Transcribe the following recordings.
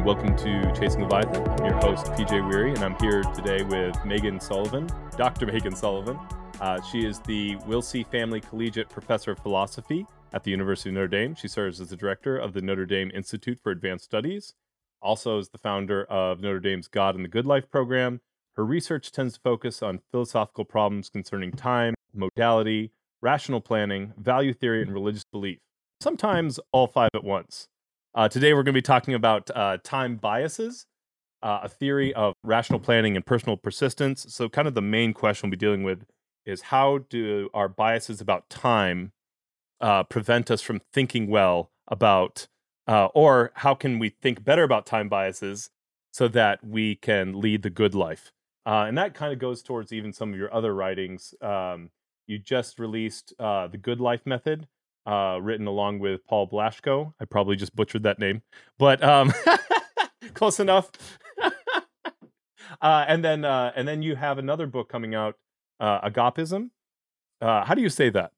And welcome to Chasing Leviathan. I'm your host, PJ Wehry, and I'm here today with Meghan Sullivan, Dr. Meghan Sullivan. Uh, she is the Wilsey Family Collegiate Professor of Philosophy at the University of Notre Dame. She serves as the director of the Notre Dame Institute for Advanced Studies, also is the founder of Notre Dame's God and the Good Life program. Her research tends to focus on philosophical problems concerning time, modality, rational planning, value theory, and religious belief, sometimes all five at once. Uh, today, we're going to be talking about uh, time biases, uh, a theory of rational planning and personal persistence. So, kind of the main question we'll be dealing with is how do our biases about time uh, prevent us from thinking well about, uh, or how can we think better about time biases so that we can lead the good life? Uh, and that kind of goes towards even some of your other writings. Um, you just released The Good Life Method, uh, written along with Paul Blaschko. I probably just butchered that name, but um, close enough. uh, and then uh, and then you have another book coming out, uh, Agapism. Uh, how do you say that?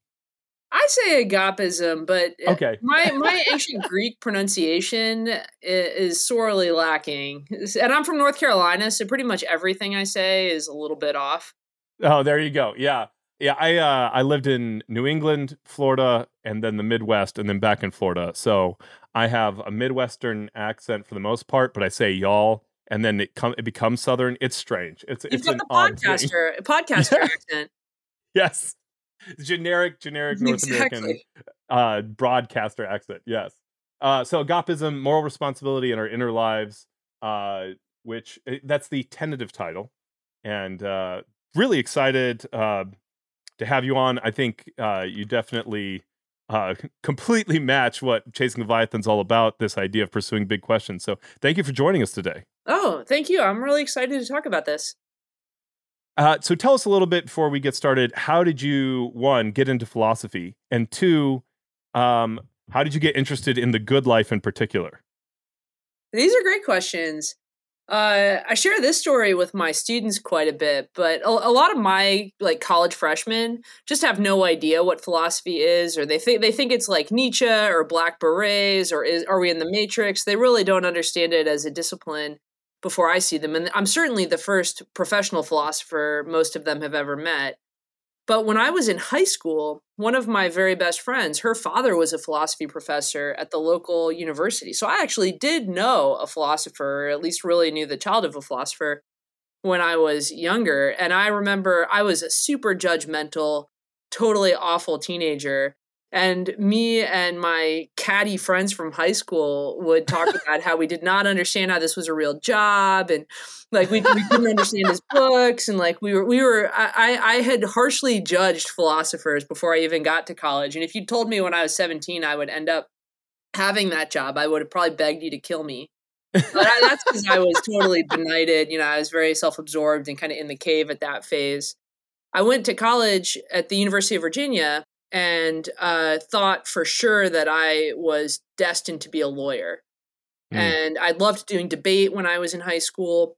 I say agapism, but uh, okay. my my ancient Greek pronunciation is, is, sorely lacking. And I'm from North Carolina, so pretty much everything I say is a little bit off. Oh, there you go. Yeah. Yeah, I uh, I lived in New England, Florida, and then the Midwest, and then back in Florida. So I have a Midwestern accent for the most part, but I say y'all, and then it come it becomes Southern. It's strange. It's You've it's got an the podcaster podcaster accent. Yes, generic generic North exactly. American uh, broadcaster accent. Yes. Uh, so agapism, moral responsibility in our inner lives, uh, which eh, that's the tentative title, and uh, really excited. Uh, to have you on. I think uh, you definitely uh, completely match what Chasing Leviathan's all about. This idea of pursuing big questions. So thank you for joining us today. Oh, thank you. I'm really excited to talk about this. Uh, so tell us a little bit before we get started. How did you one get into philosophy, and two, um, how did you get interested in the good life in particular? These are great questions. Uh, I share this story with my students quite a bit, but a, a, lot of my like college freshmen just have no idea what philosophy is, or they think they think it's like Nietzsche or Black Berets, or is are we in the Matrix? They really don't understand it as a discipline before I see them, and I'm certainly the first professional philosopher most of them have ever met. But when I was in high school, one of my very best friends, her father was a philosophy professor at the local university. So I actually did know a philosopher, or at least really knew the child of a philosopher when I was younger. And I remember I was a super judgmental, totally awful teenager. And me and my catty friends from high school would talk about how we did not understand how this was a real job, and like we, we couldn't understand his books, and like we were we were I I had harshly judged philosophers before I even got to college. And if you told me when I was seventeen I would end up having that job, I would have probably begged you to kill me. But I, that's because I was totally benighted. You know, I was very self absorbed and kind of in the cave at that phase. I went to college at the University of Virginia and uh, thought for sure that I was destined to be a lawyer. Mm. And I loved doing debate when I was in high school.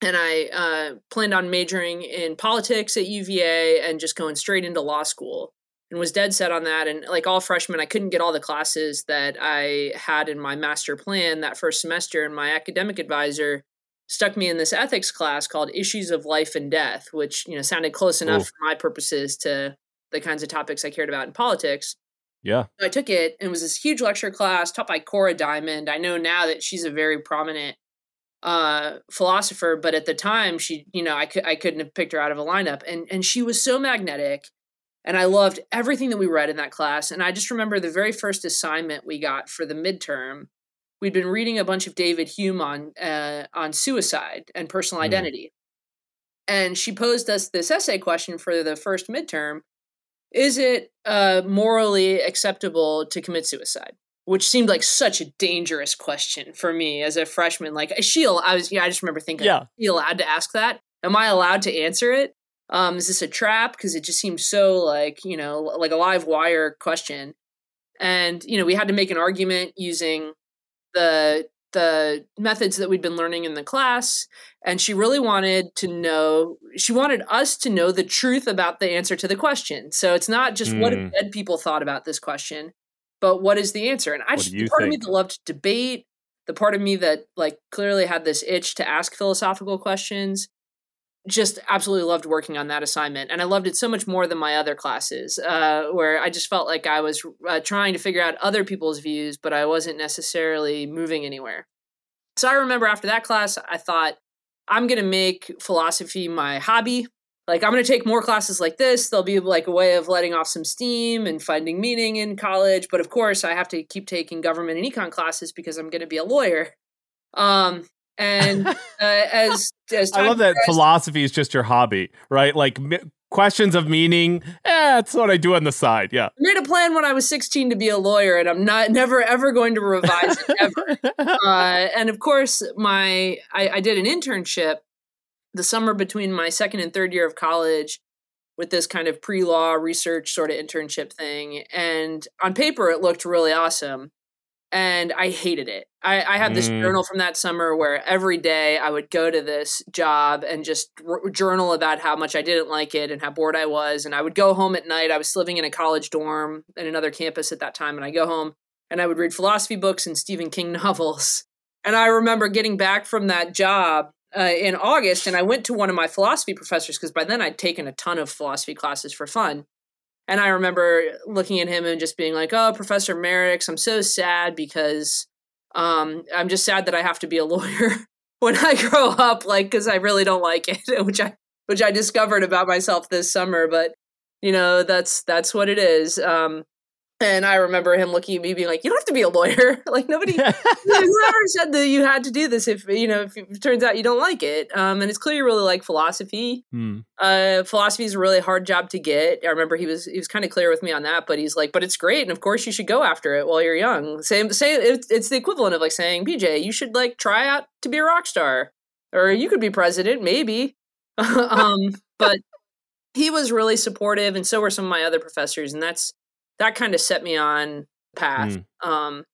And I uh, planned on majoring in politics at UVA and just going straight into law school and was dead set on that. And like all freshmen, I couldn't get all the classes that I had in my master plan that first semester. And my academic advisor stuck me in this ethics class called Issues of Life and Death, which you know sounded close enough Ooh. for my purposes to the kinds of topics I cared about in politics. Yeah. So I took it and it was this huge lecture class taught by Cora Diamond. I know now that she's a very prominent uh, philosopher, but at the time she, you know, I could I couldn't have picked her out of a lineup. And and she was so magnetic. And I loved everything that we read in that class. And I just remember the very first assignment we got for the midterm. We'd been reading a bunch of David Hume on uh, on suicide and personal mm. identity. And she posed us this essay question for the first midterm is it uh, morally acceptable to commit suicide? Which seemed like such a dangerous question for me as a freshman. Like, is she? I was. Yeah, I just remember thinking, yeah, "Are allowed to ask that? Am I allowed to answer it? Um, is this a trap? Because it just seems so like you know, like a live wire question." And you know, we had to make an argument using the the methods that we'd been learning in the class and she really wanted to know she wanted us to know the truth about the answer to the question so it's not just mm. what dead people thought about this question but what is the answer and i just the part think? of me that loved debate the part of me that like clearly had this itch to ask philosophical questions just absolutely loved working on that assignment and i loved it so much more than my other classes uh, where i just felt like i was uh, trying to figure out other people's views but i wasn't necessarily moving anywhere. So i remember after that class i thought i'm going to make philosophy my hobby. Like i'm going to take more classes like this. They'll be like a way of letting off some steam and finding meaning in college but of course i have to keep taking government and econ classes because i'm going to be a lawyer. Um and uh, as as I love that philosophy is just your hobby, right? Like m- questions of meaning. Eh, that's what I do on the side. Yeah. I made a plan when I was 16 to be a lawyer, and I'm not never ever going to revise it ever. uh, and of course, my I, I did an internship the summer between my second and third year of college with this kind of pre-law research sort of internship thing and on paper it looked really awesome and I hated it. I, I had this mm. journal from that summer where every day I would go to this job and just r- journal about how much I didn't like it and how bored I was. And I would go home at night. I was living in a college dorm in another campus at that time. And I go home and I would read philosophy books and Stephen King novels. And I remember getting back from that job uh, in August and I went to one of my philosophy professors because by then I'd taken a ton of philosophy classes for fun. And I remember looking at him and just being like, "Oh, Professor Merricks, I'm so sad because um, I'm just sad that I have to be a lawyer when I grow up, like because I really don't like it, which I which I discovered about myself this summer. But you know, that's that's what it is. Um, and I remember him looking at me being like, "You don't have to be a lawyer. like nobody, whoever said that you had to do this. If you know, if it turns out you don't like it, um, and it's clear you really like philosophy. Hmm. Uh, philosophy is a really hard job to get. I remember he was he was kind of clear with me on that, but he's like, "But it's great, and of course you should go after it while you're young." Same, say it's, it's the equivalent of like saying, "PJ, you should like try out to be a rock star, or you could be president, maybe." um, but he was really supportive, and so were some of my other professors, and that's that kind of set me on path. Mm. Um,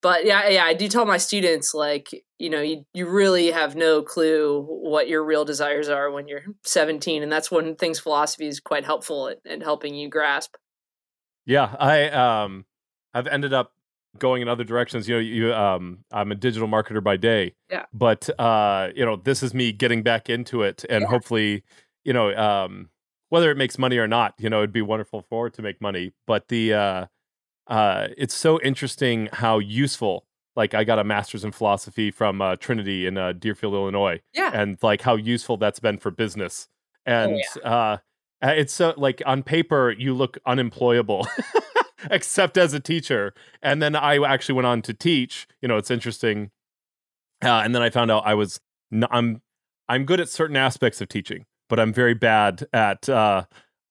but yeah, yeah, I do tell my students like, you know, you, you really have no clue what your real desires are when you're 17. And that's one things philosophy is quite helpful at, at helping you grasp. Yeah. I, um, I've ended up going in other directions. You know, you, um, I'm a digital marketer by day. Yeah. But, uh, you know, this is me getting back into it and yeah. hopefully, you know, um, whether it makes money or not, you know, it'd be wonderful for it to make money. But the uh, uh, it's so interesting how useful. Like I got a master's in philosophy from uh, Trinity in uh, Deerfield, Illinois. Yeah, and like how useful that's been for business. Oh, and oh, yeah. uh, it's so like on paper you look unemployable. except as a teacher and then i actually went on to teach you know it's interesting uh, and then i found out i was n- i'm i'm good at certain aspects of teaching but I'm very bad at uh,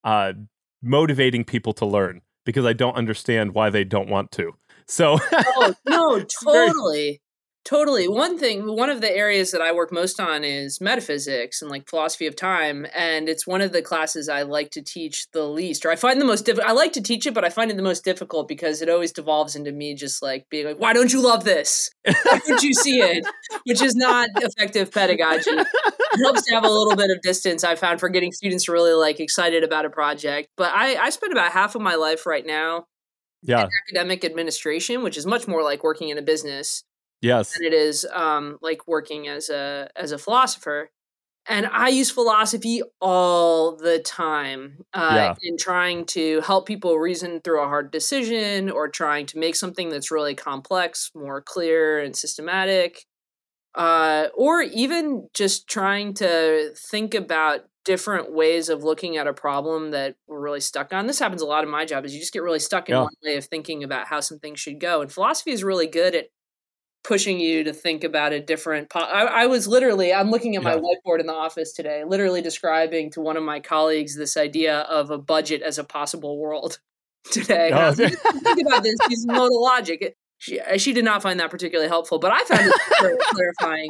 uh, motivating people to learn because I don't understand why they don't want to. So, oh, no, totally. Totally. One thing, one of the areas that I work most on is metaphysics and like philosophy of time. And it's one of the classes I like to teach the least, or I find the most difficult. I like to teach it, but I find it the most difficult because it always devolves into me just like being like, why don't you love this? Why don't you see it? Which is not effective pedagogy. It helps to have a little bit of distance, I found, for getting students really like excited about a project. But I, I spend about half of my life right now yeah. academic administration, which is much more like working in a business yes than it is um, like working as a as a philosopher and i use philosophy all the time uh, yeah. in trying to help people reason through a hard decision or trying to make something that's really complex more clear and systematic uh, or even just trying to think about different ways of looking at a problem that we're really stuck on. This happens a lot in my job is you just get really stuck in yeah. one way of thinking about how something should go. And philosophy is really good at pushing you to think about a different po- I, I, was literally i'm looking at my yeah. whiteboard in the office today literally describing to one of my colleagues this idea of a budget as a possible world today. Oh, think about this using modal logic she, she did not find that particularly helpful but i found it very clarifying.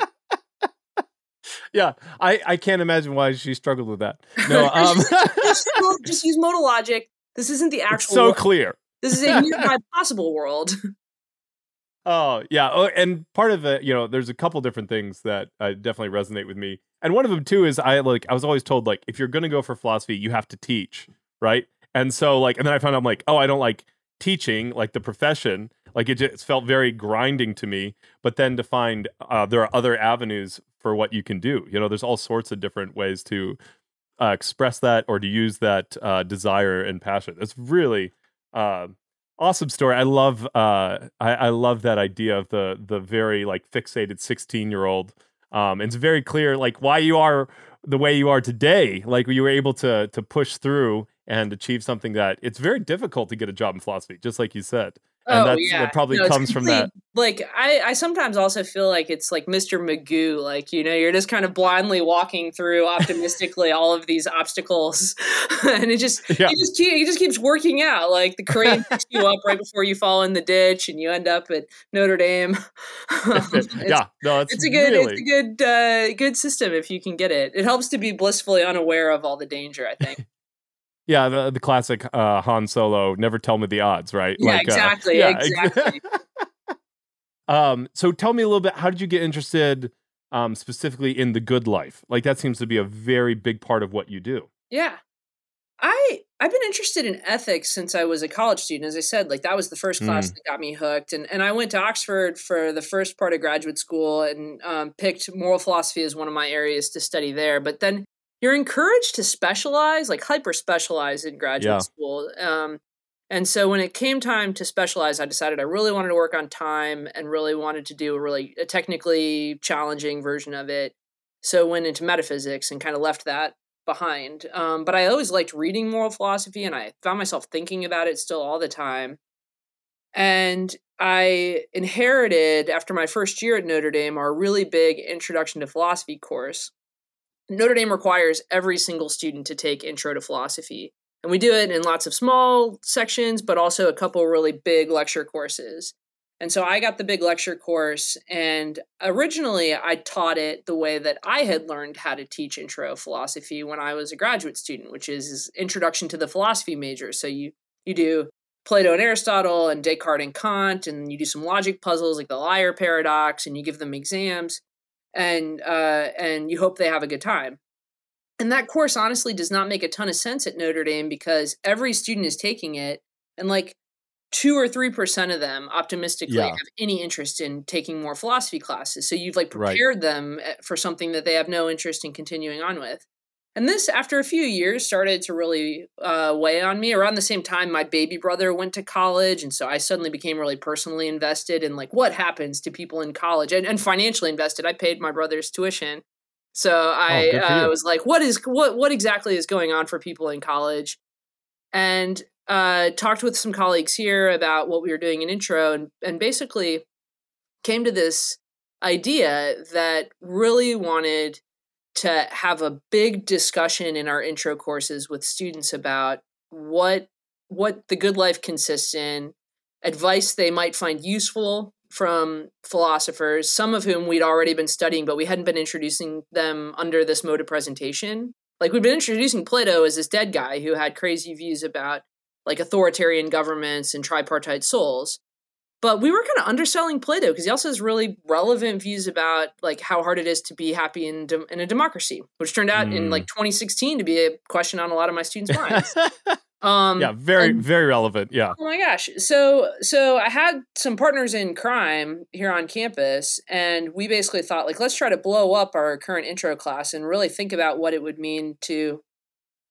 Yeah i i can't imagine why she struggled with that. No um just, just, use modal logic this isn't the actual it's so world. clear. this is a nearby possible world Oh yeah, oh, and part of it, you know, there's a couple different things that uh, definitely resonate with me, and one of them too is I like I was always told like if you're gonna go for philosophy, you have to teach, right? And so like, and then I found out I'm like, oh, I don't like teaching like the profession, Like it just felt very grinding to me. But then to find uh, there are other avenues for what you can do. You know, there's all sorts of different ways to uh, express that or to use that uh, desire and passion. It's really uh, awesome story. I love uh, I, I, love that idea of the the very like fixated 16 year old. Um, it's very clear like why you are the way you are today. Like you were able to to push through and achieve something that it's very difficult to get a job in philosophy, just like you said and oh, that's yeah. that probably no, comes from that. like I, I sometimes also feel like it's like mr magoo like you know you're just kind of blindly walking through optimistically all of these obstacles. And it just yeah. it just it just keeps working out like the crane picks you up right before you fall in the ditch and you end up at notre dame. Yeah no it's, it's a good really... it's a good uh, good system if you can get it. It helps to be blissfully unaware of all the danger i think yeah, the, the classic uh, Han Solo, never tell me the odds, right? Yeah, like, exactly. Uh, yeah, exactly. um, so tell me a little bit, how did you get interested um, specifically in the good life? Like that seems to be a very big part of what you do. Yeah. I I've been interested in ethics since I was a college student. As I said, like that was the first class mm. that got me hooked, and and I went to Oxford for the first part of graduate school and um, picked moral philosophy as one of my areas to study there. But then you're encouraged to specialize, like hyper specialize in graduate yeah. school. Um, and so when it came time to specialize, I decided I really wanted to work on time and really wanted to do a really a technically challenging version of it. So went into metaphysics and kind of left that behind. Um, but I always liked reading moral philosophy, and I found myself thinking about it still all the time. And I inherited after my first year at Notre Dame our really big introduction to philosophy course Notre Dame requires every single student to take Intro to Philosophy. And we do it in lots of small sections, but also a couple really big lecture courses. And so I got the big lecture course, and originally I taught it the way that I had learned how to teach intro philosophy when I was a graduate student, which is, introduction to the philosophy major. So you you do Plato and Aristotle and Descartes and Kant, and you do some logic puzzles like the liar paradox, and you give them exams and uh, and you hope they have a good time. And that course honestly does not make a ton of sense at Notre Dame because every student is taking it, and like two or three percent of them optimistically yeah. have any interest in taking more philosophy classes. So you've like prepared right. them eh, for something that they have no interest in continuing on with. And this, after a few years, started to really uh, weigh on me. Around the same time, my baby brother went to college, and so I suddenly became really personally invested in like what happens to people in college, and, and financially invested. I paid my brother's tuition, so I oh, uh, was like, what is what what exactly is going on for people in college? And uh, talked with some colleagues here about what we were doing in intro, and and basically came to this idea that really wanted to have a big discussion in our intro courses with students about what what the good life consists in, advice they might find useful from philosophers, some of whom we'd already been studying, but we hadn't been introducing them under this mode of presentation. Like we'd been introducing Plato as this dead guy who had crazy views about like authoritarian governments and tripartite souls. But we were kind of underselling Plato because he also has really relevant views about like how hard it is to be happy in de- in a democracy, which turned out mm. in like 2016 to be a question on a lot of my students' minds. um, yeah, very and, very relevant. Yeah. Oh my gosh. So so I had some partners in crime here on campus, and we basically thought like let's try to blow up our current intro class and really think about what it would mean to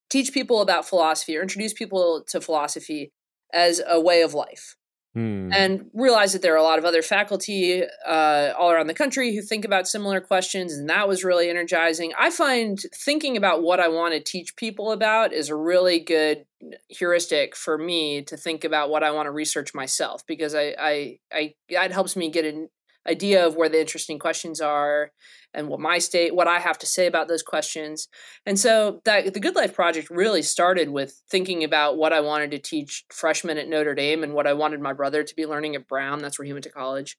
teach people about philosophy or introduce people to philosophy as a way of life Hmm. and realize that there are a lot of other faculty uh, all around the country who think about similar questions, and that was really energizing. I find thinking about what I want to teach people about is a really good heuristic for me to think about what I want to research myself because I, I, I that helps me get an idea of where the interesting questions are and what my state what i have to say about those questions. And so that the good life project really started with thinking about what i wanted to teach freshmen at notre dame and what i wanted my brother to be learning at brown. That's where he went to college.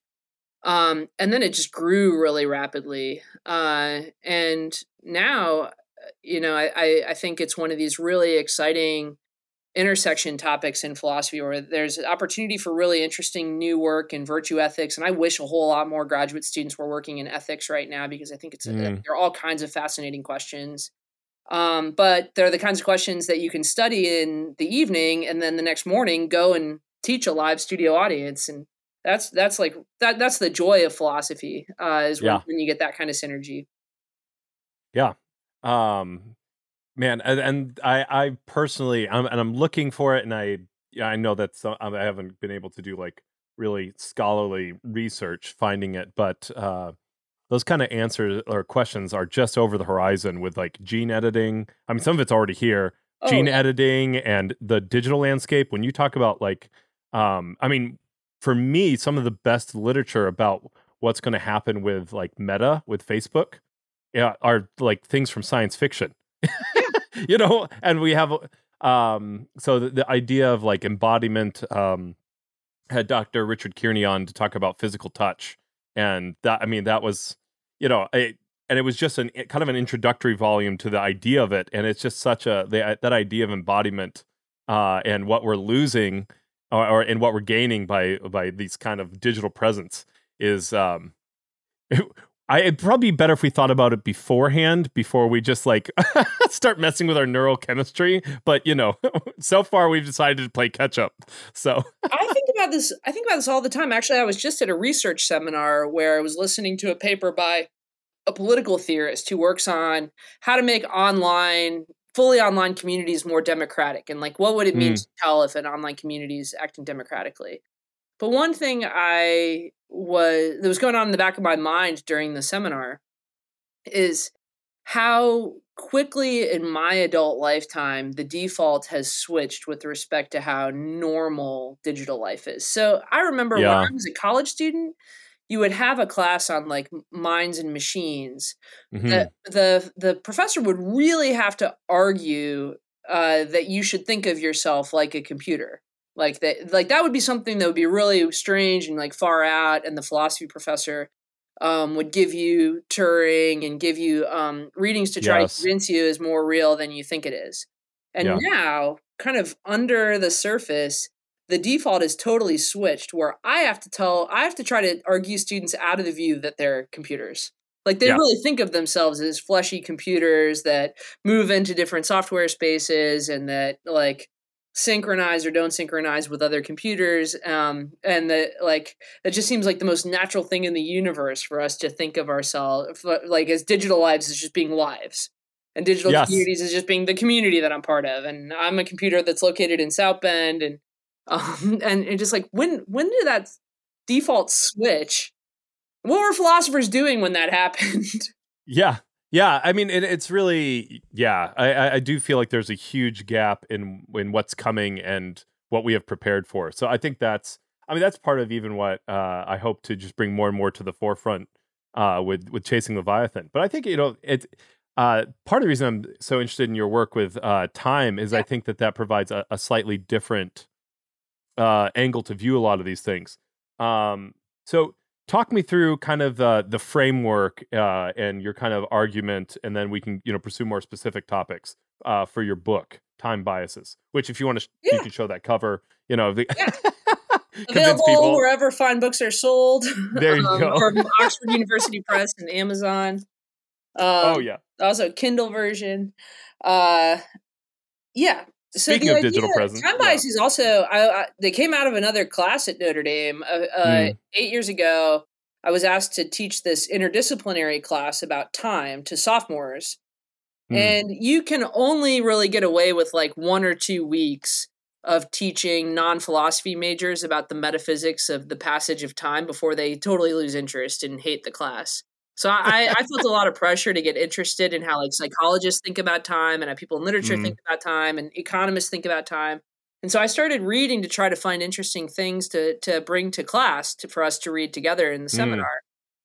Um, and then it just grew really rapidly. Uh, and now you know I, I think it's one of these really exciting intersection topics in philosophy where there's opportunity for really interesting new work in virtue ethics and i wish a whole lot more graduate students were working in ethics right now because i think it's mm. a, there are all kinds of fascinating questions um, but they're the kinds of questions that you can study in the evening and then the next morning go and teach a live studio audience and that's that's like that that's the joy of philosophy uh is when, Yeah. when you get that kind of synergy Yeah. Um man, and, and I I personally I'm and I'm looking for it and I I know that so, I haven't been able to do like really scholarly research finding it, but uh those kind of answers or questions are just over the horizon with like gene editing. I mean, some of it's already here. Oh, gene yeah. editing and the digital landscape. When you talk about like, um, I mean, for me, some of the best literature about what's going to happen with like Meta with Facebook, yeah, are like things from science fiction. you know, and we have um, so the, the idea of like embodiment. Um, had Dr. Richard Kearney on to talk about physical touch, and that I mean that was, you know, a, and it was just an kind of an introductory volume to the idea of it, and it's just such a the, that idea of embodiment uh, and what we're losing or, or and what we're gaining by by these kind of digital presence is um I it'd probably be better if we thought about it beforehand before we just like start messing with our neural chemistry. But you know, so far we've decided to play catch up. So I think about this. I think about this all the time. Actually, I was just at a research seminar where I was listening to a paper by a political theorist who works on how to make online, fully online communities more democratic, and like what would it mean Mm. to tell if an online community is acting democratically. But one thing I was that was going on in the back of my mind during the seminar is how quickly in my adult lifetime the default has switched with respect to how normal digital life is. So I remember Yeah. when I was a college student, you would have a class on like minds and machines. mhm. The, the the professor would really have to argue uh, that you should think of yourself like a computer. Like that, like that would be something that would be really strange and like far out. And the philosophy professor um, would give you Turing and give you um, readings to try Yes. to convince you is more real than you think it is. And Yeah. now, kind of under the surface, the default is totally switched where I have to tell, I have to try to argue students out of the view that they're computers. Like they Yeah. really think of themselves as fleshy computers that move into different software spaces and that like synchronize or don't synchronize with other computers um, and that like it just seems like the most natural thing in the universe for us to think of ourselves like as digital lives as just being lives. And digital Yes. communities as just being the community that i'm part of. And i'm a computer that's located in south bend and um, and it just like when when did that default switch what were philosophers doing when that happened? Yeah, yeah. I mean, it, it's really yeah. I, I I do feel like there's a huge gap in in what's coming and what we have prepared for. So I think that's I mean that's part of even what uh, I hope to just bring more and more to the forefront uh, with with chasing Leviathan. But I think you know it. Uh, part of the reason I'm so interested in your work with uh, time is I think that that provides a, a slightly different uh, angle to view a lot of these things. Um, so talk me through kind of the the framework uh, and your kind of argument, and then we can you know pursue more specific topics uh, for your book, Time Biases. Which, if you want to, sh- you can show that cover. You know, the Yeah. available people. wherever fine books are sold There you um, go. from oxford university press and amazon um, oh yeah, also kindle version uh yeah so Speaking the of digital presence, time yeah. is also I, I they came out of another class at notre dame uh, uh, Mm. eight years ago i was asked to teach this interdisciplinary class about time to sophomores Mm. and you can only really get away with like one or two weeks of teaching non-philosophy majors about the metaphysics of the passage of time before they totally lose interest and hate the class so i, I felt a lot of pressure to get interested in how like psychologists think about time and how people in literature Mm. think about time and economists think about time and so i started reading to try to find interesting things to to bring to class to, for us to read together in the Mm. seminar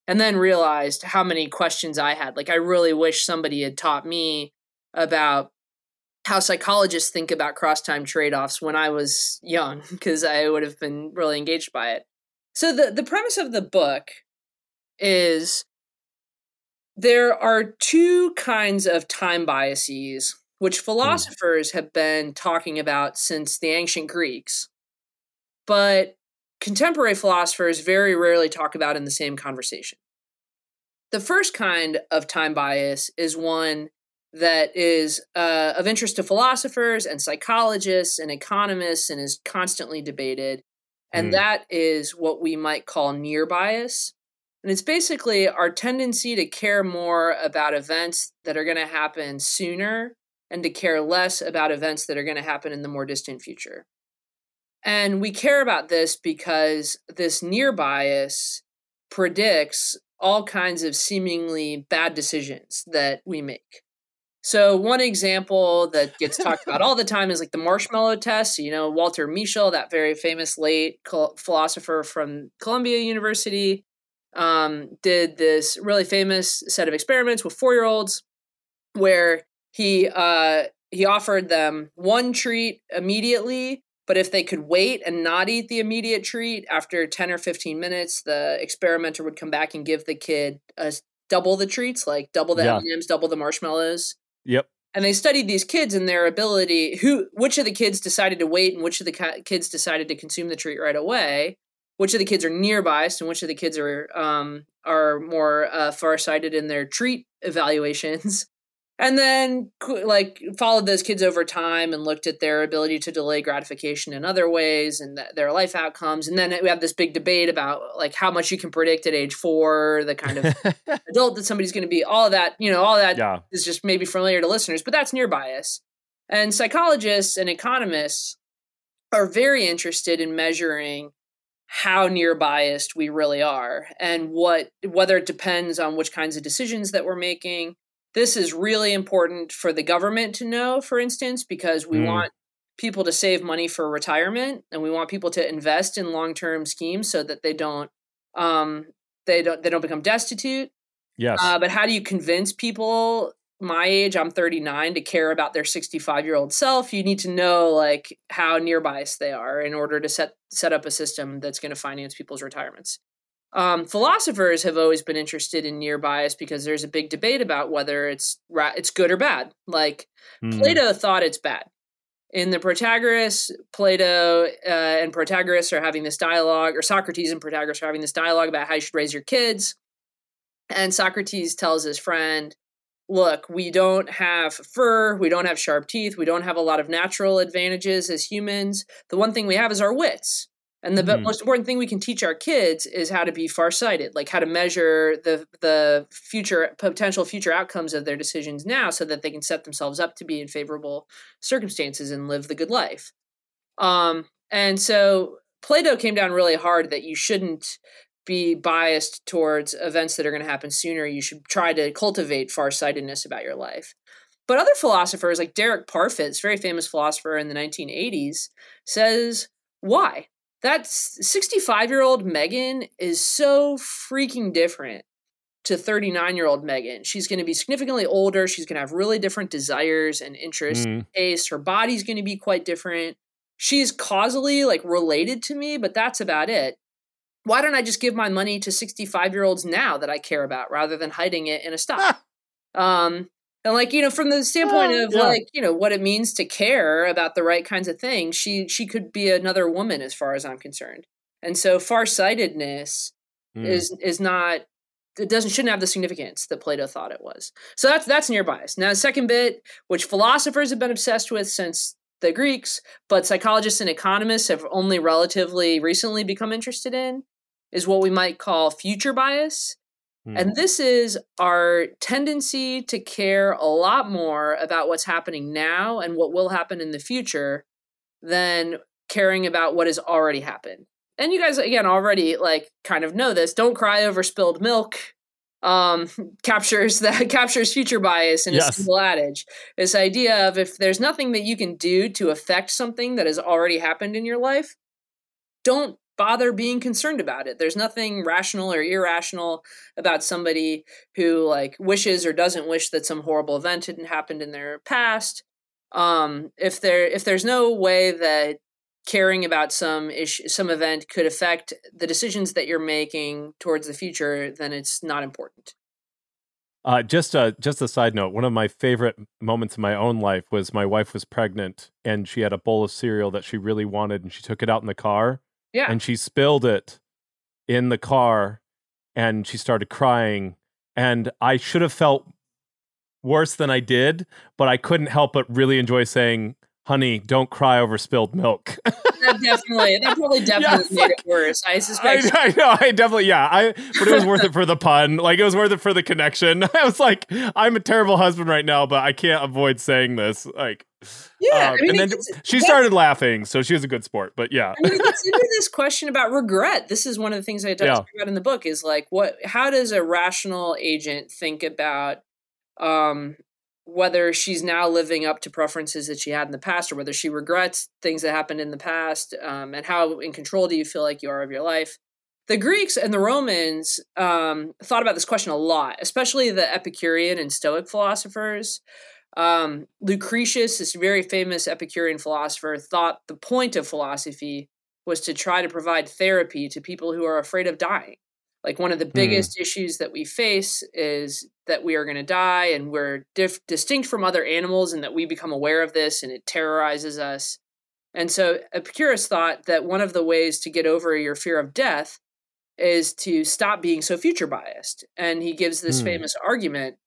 and then realized how many questions I had. Like, I really wish somebody had taught me about how psychologists think about cross time trade offs when I was young, because I would have been really engaged by it. So, the, the premise of the book is there are two kinds of time biases which philosophers have been talking about since the ancient Greeks. But contemporary philosophers very rarely talk about in the same conversation. The first kind of time bias is one that is uh, of interest to philosophers and psychologists and economists and is constantly debated. And mm. that is what we might call near bias. And it's basically our tendency to care more about events that are going to happen sooner and to care less about events that are going to happen in the more distant future. And we care about this because this near bias predicts all kinds of seemingly bad decisions that we make. So one example that gets talked about all the time is like the marshmallow test. You know, Walter Mischel, that very famous late philosopher from Columbia University, um, did this really famous set of experiments with four-year-olds, where he uh, he offered them one treat immediately, but if they could wait and not eat the immediate treat after ten or fifteen minutes, the experimenter would come back and give the kid a double the treats, like double the yeah. M&Ms, double the marshmallows. Yep. And they studied these kids and their ability who which of the kids decided to wait and which of the kids decided to consume the treat right away. Which of the kids are near biased and which of the kids are um, are more uh, farsighted in their treat evaluations. And then like followed those kids over time and looked at their ability to delay gratification in other ways and th- their life outcomes. And then we have this big debate about like how much you can predict at age four the kind of adult that somebody's going to be all of that you know all that yeah. is just maybe familiar to listeners but that's near bias. And psychologists and economists are very interested in measuring how near biased we really are and what whether it depends on which kinds of decisions that we're making this is really important for the government to know, for instance, because we mm. want people to save money for retirement and we want people to invest in long-term schemes so that they don't um, they don't they don't become destitute. Yes. Uh, but how do you convince people my age, I'm 39, to care about their 65 year old self? You need to know like how near biased they are in order to set set up a system that's going to finance people's retirements. Um, philosophers have always been interested in near bias because there's a big debate about whether it's ra- it's good or bad. Like mm. Plato thought it's bad. In the Protagoras, Plato uh, and Protagoras are having this dialogue, or Socrates and Protagoras are having this dialogue about how you should raise your kids. And Socrates tells his friend, Look, we don't have fur, we don't have sharp teeth, we don't have a lot of natural advantages as humans. The one thing we have is our wits. And the mm-hmm. most important thing we can teach our kids is how to be farsighted, like how to measure the the future potential future outcomes of their decisions now, so that they can set themselves up to be in favorable circumstances and live the good life. Um, and so Plato came down really hard that you shouldn't be biased towards events that are going to happen sooner. You should try to cultivate farsightedness about your life. But other philosophers, like Derek Parfit, very famous philosopher in the 1980s, says why that 65 year old Meghan is so freaking different to 39 year old Meghan. She's going to be significantly older. She's going to have really different desires and interests, mm. tastes. Her body's going to be quite different. She's causally like related to me, but that's about it. Why don't I just give my money to 65 year olds now that I care about rather than hiding it in a stock? um, and like you know from the standpoint oh, of yeah. like you know what it means to care about the right kinds of things she she could be another woman as far as i'm concerned and so farsightedness mm. is is not it doesn't shouldn't have the significance that plato thought it was so that's that's near bias now the second bit which philosophers have been obsessed with since the greeks but psychologists and economists have only relatively recently become interested in is what we might call future bias Hmm. And this is our tendency to care a lot more about what's happening now and what will happen in the future than caring about what has already happened. And you guys again already like kind of know this. Don't cry over spilled milk. Um, captures that captures future bias in yes. a single adage. This idea of if there's nothing that you can do to affect something that has already happened in your life, don't bother being concerned about it. There's nothing rational or irrational about somebody who like wishes or doesn't wish that some horrible event hadn't happened in their past. Um, if there if there's no way that caring about some issue some event could affect the decisions that you're making towards the future, then it's not important. Uh, just a just a side note. One of my favorite moments in my own life was my wife was pregnant and she had a bowl of cereal that she really wanted, and she took it out in the car yeah. And she spilled it in the car and she started crying. And I should have felt worse than I did, but I couldn't help but really enjoy saying, honey, don't cry over spilled milk. that definitely, that probably definitely yeah, made like, it worse. I suspect. I, I, know, I definitely, yeah. I, but it was worth it for the pun. Like it was worth it for the connection. I was like, I'm a terrible husband right now, but I can't avoid saying this. Like, yeah. Um, I mean, and then she started laughing, so she was a good sport. But yeah, I mean, into this question about regret. This is one of the things I talk yeah. about in the book. Is like, what? How does a rational agent think about um whether she's now living up to preferences that she had in the past or whether she regrets things that happened in the past um, and how in control do you feel like you are of your life? The greeks and the romans um, thought about this question a lot especially the epicurean and stoic philosophers. Um, lucretius this very famous epicurean philosopher thought the point of philosophy was to try to provide therapy to people who are afraid of dying like one of the hmm. biggest mm. issues that we face is that we are going to die and we're dif- distinct from other animals and that we become aware of this and it terrorizes us. And so Epicurus thought that one of the ways to get over your fear of death is to stop being so future biased. And he gives this mm. famous argument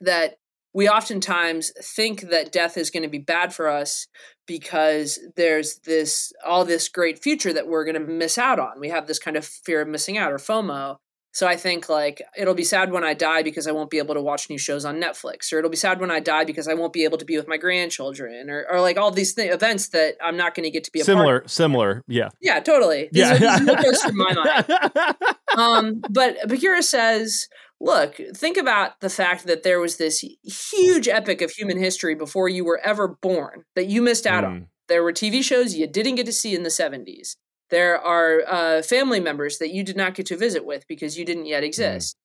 that we oftentimes think that death is going to be bad for us because there's this all this great future that we're going to miss out on. We have this kind of fear of missing out or FOMO. So I think like it'll be sad when I die because I won't be able to watch new shows on Netflix, or it'll be sad when I die because I won't be able to be with my grandchildren, or, or like all these th- events that I'm not going to get to be a similar, part of. similar, yeah, yeah, totally. These yeah, these are my mind. um, but Epicurus says, look, think about the fact that there was this huge epic of human history before you were ever born that you missed out mm. on. There were TV shows you didn't get to see in the 70s. There are uh, family members that you did not get to visit with because you didn't yet mm. exist.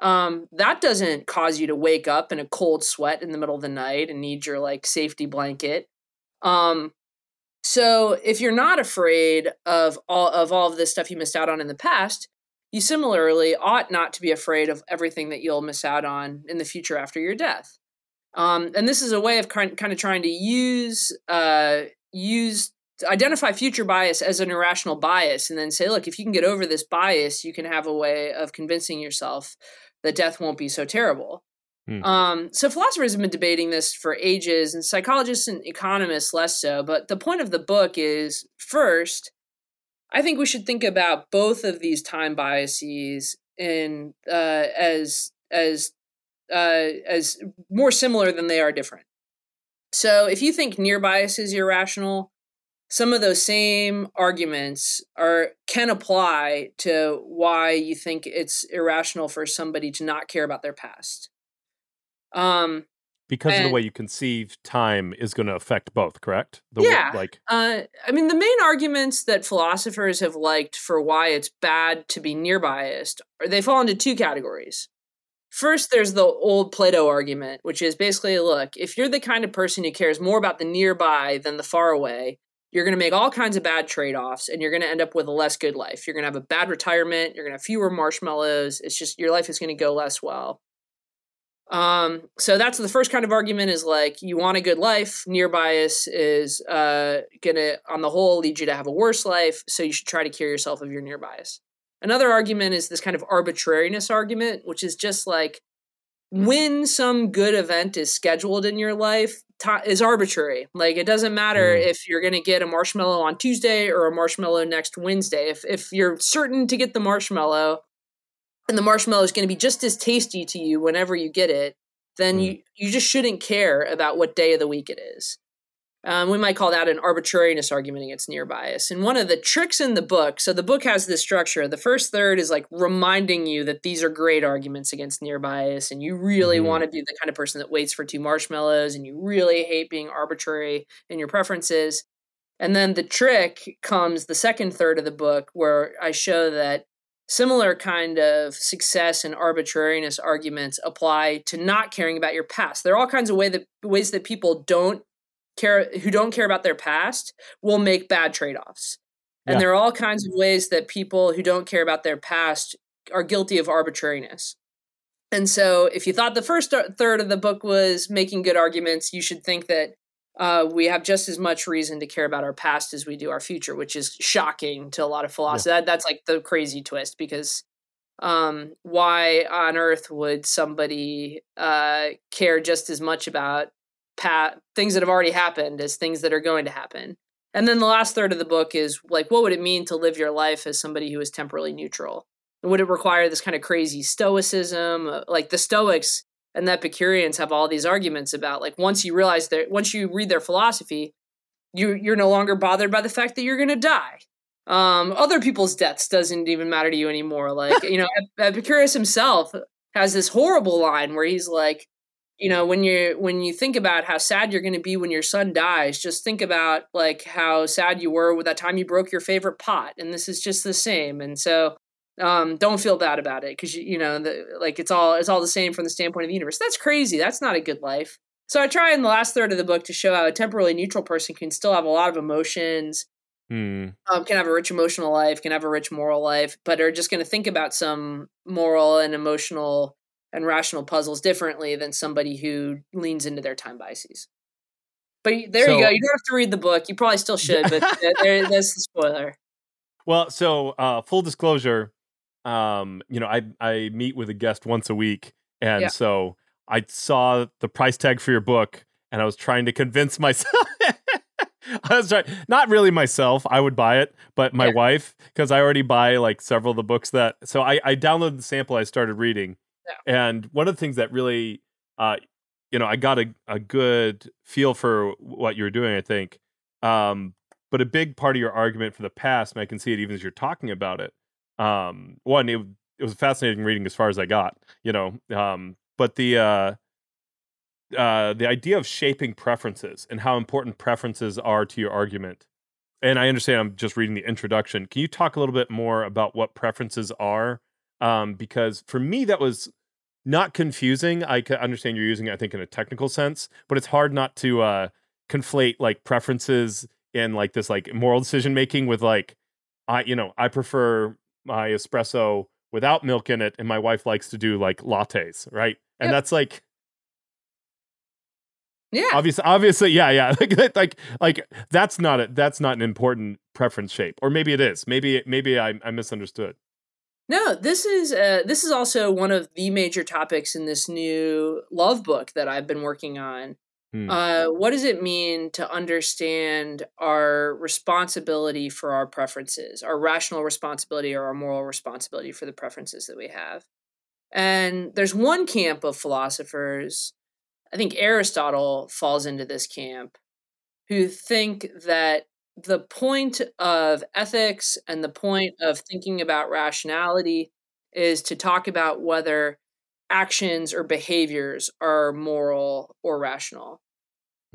Mm. Um, that doesn't cause you to wake up in a cold sweat in the middle of the night and need your like safety blanket. Um, so if you're not afraid of all of all of this stuff you missed out on in the past, you similarly ought not to be afraid of everything that you'll miss out on in the future after your death. Um, and this is a way of kind, kind of trying to use uh, use identify future bias as an irrational bias and then say look if you can get over this bias you can have a way of convincing yourself that death won't be so terrible hmm. um, so philosophers have been debating this for ages and psychologists and economists less so but the point of the book is first i think we should think about both of these time biases in uh, as as uh, as more similar than they are different so if you think near bias is irrational some of those same arguments are can apply to why you think it's irrational for somebody to not care about their past. Um, because and, of the way you conceive time is going to affect both, correct? The yeah. Way, like, uh, I mean, the main arguments that philosophers have liked for why it's bad to be near biased, are they fall into two categories. First, there's the old Plato argument, which is basically look, if you're the kind of person who cares more about the nearby than the far away, you're going to make all kinds of bad trade offs and you're going to end up with a less good life. You're going to have a bad retirement. You're going to have fewer marshmallows. It's just your life is going to go less well. Um, so that's the first kind of argument is like you want a good life. Near bias is uh, going to, on the whole, lead you to have a worse life. So you should try to cure yourself of your near bias. Another argument is this kind of arbitrariness argument, which is just like when some good event is scheduled in your life, is arbitrary. Like it doesn't matter mm. if you're going to get a marshmallow on Tuesday or a marshmallow next Wednesday. If if you're certain to get the marshmallow and the marshmallow is going to be just as tasty to you whenever you get it, then mm. you you just shouldn't care about what day of the week it is. Um, we might call that an arbitrariness argument against near bias. And one of the tricks in the book, so the book has this structure. The first third is like reminding you that these are great arguments against near bias, and you really mm-hmm. want to be the kind of person that waits for two marshmallows, and you really hate being arbitrary in your preferences. And then the trick comes the second third of the book, where I show that similar kind of success and arbitrariness arguments apply to not caring about your past. There are all kinds of way that, ways that people don't care who don't care about their past will make bad trade-offs. And yeah. there are all kinds of ways that people who don't care about their past are guilty of arbitrariness. And so, if you thought the first third of the book was making good arguments, you should think that uh, we have just as much reason to care about our past as we do our future, which is shocking to a lot of philosophers. Yeah. That, that's like the crazy twist because um, why on earth would somebody uh, care just as much about things that have already happened as things that are going to happen. And then the last third of the book is like, what would it mean to live your life as somebody who is temporally neutral? Would it require this kind of crazy stoicism? Uh, like the Stoics and the Epicureans have all these arguments about like once you realize that once you read their philosophy, you you're no longer bothered by the fact that you're going to die. Um, other people's deaths doesn't even matter to you anymore. Like you know, Epicurus himself has this horrible line where he's like, you know when you when you think about how sad you're going to be when your son dies just think about like how sad you were with that time you broke your favorite pot and this is just the same and so um, don't feel bad about it because you, you know the, like it's all it's all the same from the standpoint of the universe that's crazy that's not a good life so i try in the last third of the book to show how a temporally neutral person can still have a lot of emotions hmm. um, can have a rich emotional life can have a rich moral life but are just going to think about some moral and emotional and rational puzzles differently than somebody who leans into their time biases. But there so, you go. You don't have to read the book. You probably still should, but there, that's the spoiler. Well, so uh, full disclosure, um, you know, I I meet with a guest once a week, and yeah. so I saw the price tag for your book, and I was trying to convince myself. I was trying, not really myself. I would buy it, but my yeah. wife, because I already buy like several of the books that. So I I downloaded the sample. I started reading, and one of the things that really, uh, you know, I got a, a good feel for what you're doing, I think. Um, but a big part of your argument for the past, and I can see it even as you're talking about it. Um, one, it, it was fascinating reading as far as I got, you know. Um, but the uh, uh, the idea of shaping preferences and how important preferences are to your argument. And I understand I'm just reading the introduction. Can you talk a little bit more about what preferences are? Um, because for me, that was not confusing. I understand you're using it, I think, in a technical sense, but it's hard not to uh, conflate like preferences and like this like moral decision making with like I, you know, I prefer my espresso without milk in it, and my wife likes to do like lattes, right? And yep. that's like yeah. Obviously, obviously, yeah, yeah. Like, like, like that's not it. That's not an important preference shape, or maybe it is. Maybe, maybe I, I misunderstood. No, this is uh, this is also one of the major topics in this new love book that I've been working on. Hmm. Uh, what does it mean to understand our responsibility for our preferences, our rational responsibility or our moral responsibility for the preferences that we have? And there's one camp of philosophers, I think Aristotle falls into this camp, who think that the point of ethics and the point of thinking about rationality is to talk about whether actions or behaviors are moral or rational.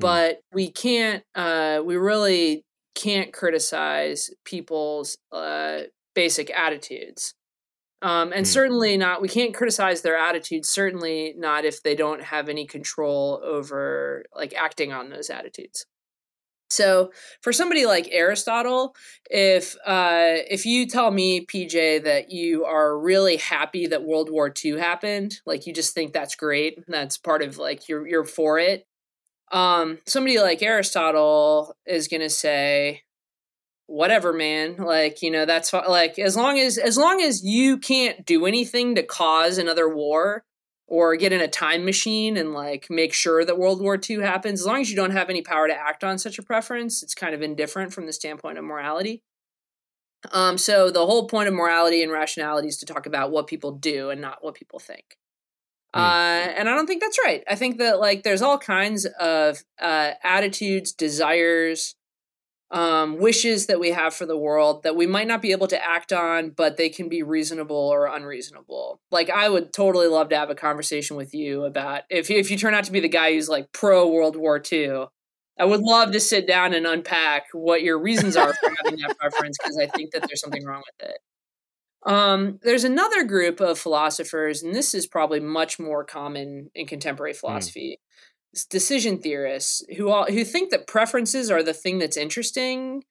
Mm. But we can't, uh, we really can't criticize people's uh, basic attitudes. Um, and mm. certainly not, we can't criticize their attitudes, certainly not if they don't have any control over like acting on those attitudes. So for somebody like Aristotle, if uh, if you tell me, PJ, that you are really happy that World War II happened, like you just think that's great, that's part of like you're you're for it. Um, somebody like Aristotle is gonna say, whatever, man. Like you know that's like as long as as long as you can't do anything to cause another war, or get in a time machine and like make sure that World War II happens. As long as you don't have any power to act on such a preference, it's kind of indifferent from the standpoint of morality. Um, so the whole point of morality and rationality is to talk about what people do and not what people think. Mm. Uh, and I don't think that's right. I think that like there's all kinds of uh, attitudes, desires, um, wishes that we have for the world that we might not be able to act on, but they can be reasonable or unreasonable. Like I would totally love to have a conversation with you about if if you turn out to be the guy who's like pro World War II. I would love to sit down and unpack what your reasons are for having that preference because I think that there's something wrong with it. Um, there's another group of philosophers, and this is probably much more common in contemporary hmm. philosophy, decision theorists who all, who think that preferences are the thing that's interesting,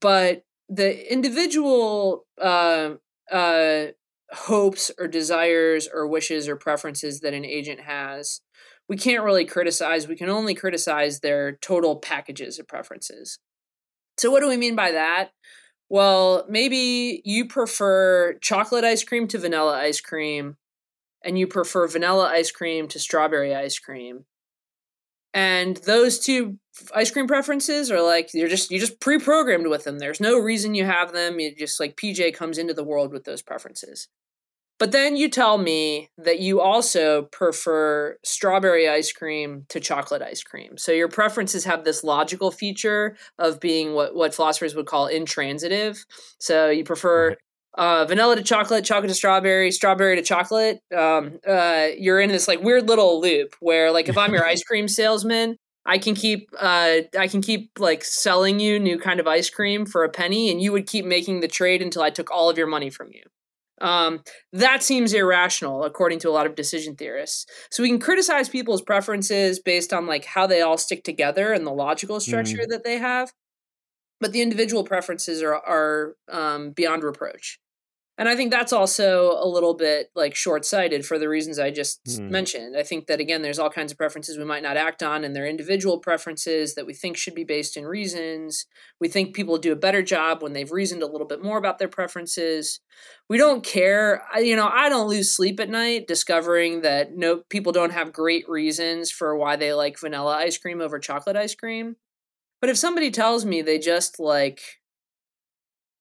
but the individual uh, uh, hopes or desires or wishes or preferences that an agent has, we can't really criticize. We can only criticize their total packages of preferences. So, what do we mean by that? Well, maybe you prefer chocolate ice cream to vanilla ice cream, and you prefer vanilla ice cream to strawberry ice cream and those two ice cream preferences are like you're just you're just pre-programmed with them there's no reason you have them you just like pj comes into the world with those preferences but then you tell me that you also prefer strawberry ice cream to chocolate ice cream. So your preferences have this logical feature of being what, what philosophers would call intransitive. So you prefer right. Uh, vanilla to chocolate, chocolate to strawberry, strawberry to chocolate. Um, uh, you're in this like weird little loop where like if I'm your ice cream salesman, I can keep uh, I can keep like selling you new kind of ice cream for a penny, and you would keep making the trade until I took all of your money from you. Um, that seems irrational, according to a lot of decision theorists. So we can criticize people's preferences based on like how they all stick together and the logical structure mm. that they have, but the individual preferences are are um, beyond reproach. And I think that's also a little bit like short sighted for the reasons I just mm. mentioned. I think that, again, there's all kinds of preferences we might not act on, and they're individual preferences that we think should be based in reasons. We think people do a better job when they've reasoned a little bit more about their preferences. We don't care. I, you know, I don't lose sleep at night discovering that no people don't have great reasons for why they like vanilla ice cream over chocolate ice cream. But if somebody tells me they just like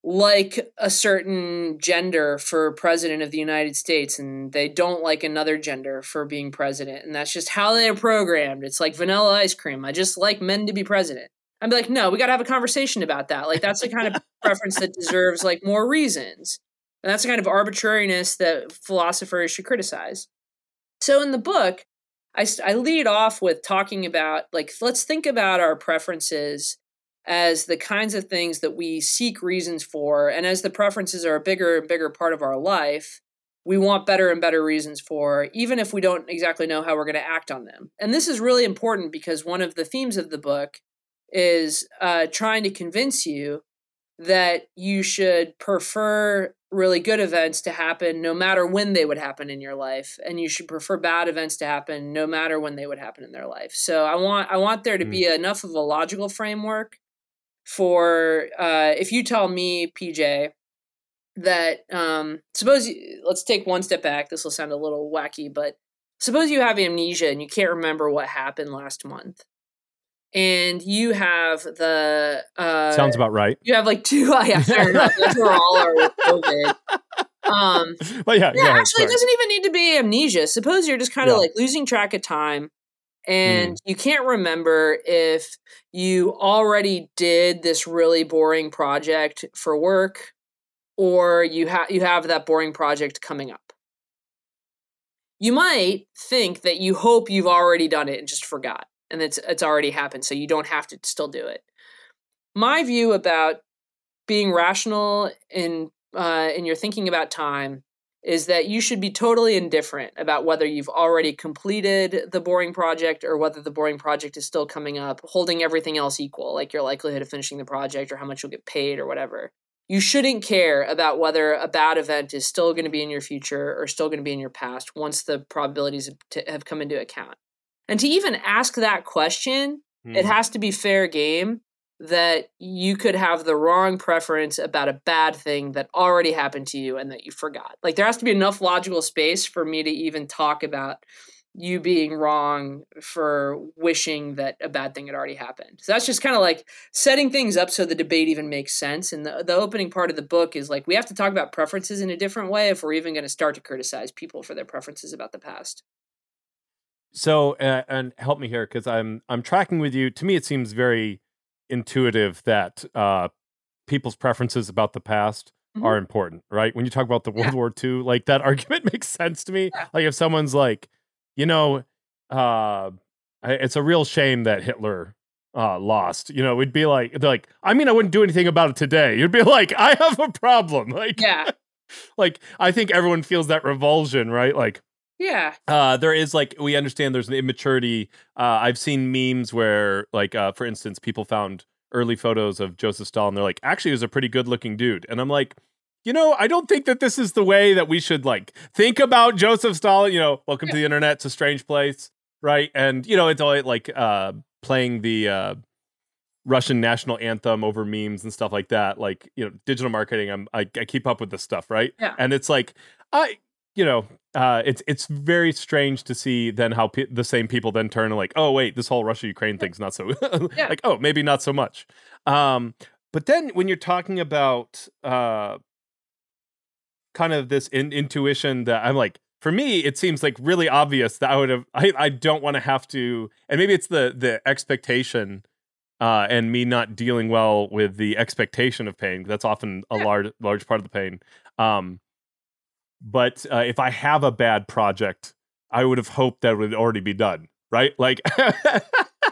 like a certain gender for president of the United States and they don't like another gender for being president and that's just how they're programmed. It's like vanilla ice cream. I just like men to be president. I'm like, no, we got to have a conversation about that. Like that's the kind of preference that deserves like more reasons. And that's the kind of arbitrariness that philosophers should criticize. So in the book, I, I lead off with talking about like let's think about our preferences as the kinds of things that we seek reasons for. And as the preferences are a bigger and bigger part of our life, we want better and better reasons for, even if we don't exactly know how we're going to act on them. And this is really important because one of the themes of the book is uh, trying to convince you that you should prefer really good events to happen no matter when they would happen in your life and you should prefer bad events to happen no matter when they would happen in their life so i want i want there to mm. be enough of a logical framework for uh, if you tell me, PJ, that um, suppose you, let's take one step back. This will sound a little wacky, but suppose you have amnesia and you can't remember what happened last month, and you have the uh, sounds about right. You have like two. yeah, fair enough. Those were all our COVID. Um, well, yeah, yeah. actually, it doesn't even need to be amnesia. Suppose you're just kind of yeah. like losing track of time and mm. you can't remember if you already did this really boring project for work or you have you have that boring project coming up you might think that you hope you've already done it and just forgot and it's it's already happened so you don't have to still do it my view about being rational in uh, in your thinking about time is that you should be totally indifferent about whether you've already completed the boring project or whether the boring project is still coming up, holding everything else equal, like your likelihood of finishing the project or how much you'll get paid or whatever. You shouldn't care about whether a bad event is still going to be in your future or still going to be in your past once the probabilities have come into account. And to even ask that question, mm. it hmm. has to be fair game that you could have the wrong preference about a bad thing that already happened to you and that you forgot. Like there has to be enough logical space for me to even talk about you being wrong for wishing that a bad thing had already happened. So that's just kind of like setting things up so the debate even makes sense. And the, the opening part of the book is like we have to talk about preferences in a different way if we're even going to start to criticize people for their preferences about the past. So uh, and help me here because I'm I'm tracking with you. To me, it seems very intuitive that uh, people's preferences about the past mm-hmm. are important, right? When you talk about the World yeah. War II, like that argument makes sense to me. Yeah. Like if someone's like, you know, uh, it's a real shame that Hitler uh, lost. You know, we'd be like, they're like, I mean, I wouldn't do anything about it today. You'd be like, I have a problem. Like, yeah. like I think everyone feels that revulsion, right? Like, yeah. Uh, there is like we understand there's an immaturity. Uh, I've seen memes where, like, uh, for instance, people found early photos of Joseph Stalin. They're like, actually, he was a pretty good looking dude, and I'm like, you know, I don't think that this is the way that we should like think about Joseph Stalin. You know, welcome to the internet. It's a strange place, right? And you know, it's all like uh, playing the uh, Russian national anthem over memes and stuff like that. Like, you know, digital marketing. I'm I, I keep up with this stuff, right? Yeah. And it's like I you know, uh, it's it's very strange to see then how pe- the same people then turn and like, oh wait, this whole Russia Ukraine thing's not so Yeah. like, oh maybe not so much. Um, but then when you're talking about uh, kind of this in- intuition that I'm like, for me, it seems like really obvious that I would have. I, I don't want to have to, and maybe it's the the expectation uh, and me not dealing well with the expectation of pain. That's often a Yeah. large large part of the pain. Um, but uh, if I have a bad project, I would have hoped that it would already be done. Right? Like,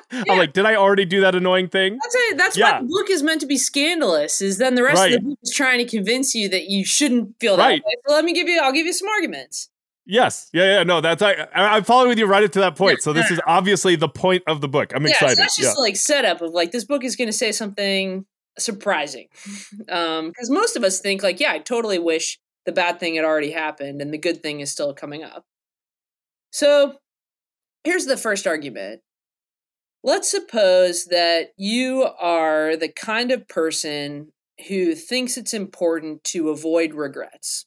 Yeah. I'm like, did I already do that annoying thing? That's it. That's Yeah. why the book is meant to be scandalous. Is then the rest of the book is trying to convince you that you shouldn't feel that Right. way. So let me give you. I'll give you some arguments. Yes. Yeah. Yeah. No. That's I. I'm following with you right up to that point. Yeah, So this yeah. is obviously the point of the book. I'm yeah, excited. so that's just like setup of like this book is going to say something surprising, because most of us think like, yeah, I totally wish the bad thing had already happened and the good thing is still coming up. So here's the first argument. Let's suppose that you are the kind of person who thinks it's important to avoid regrets.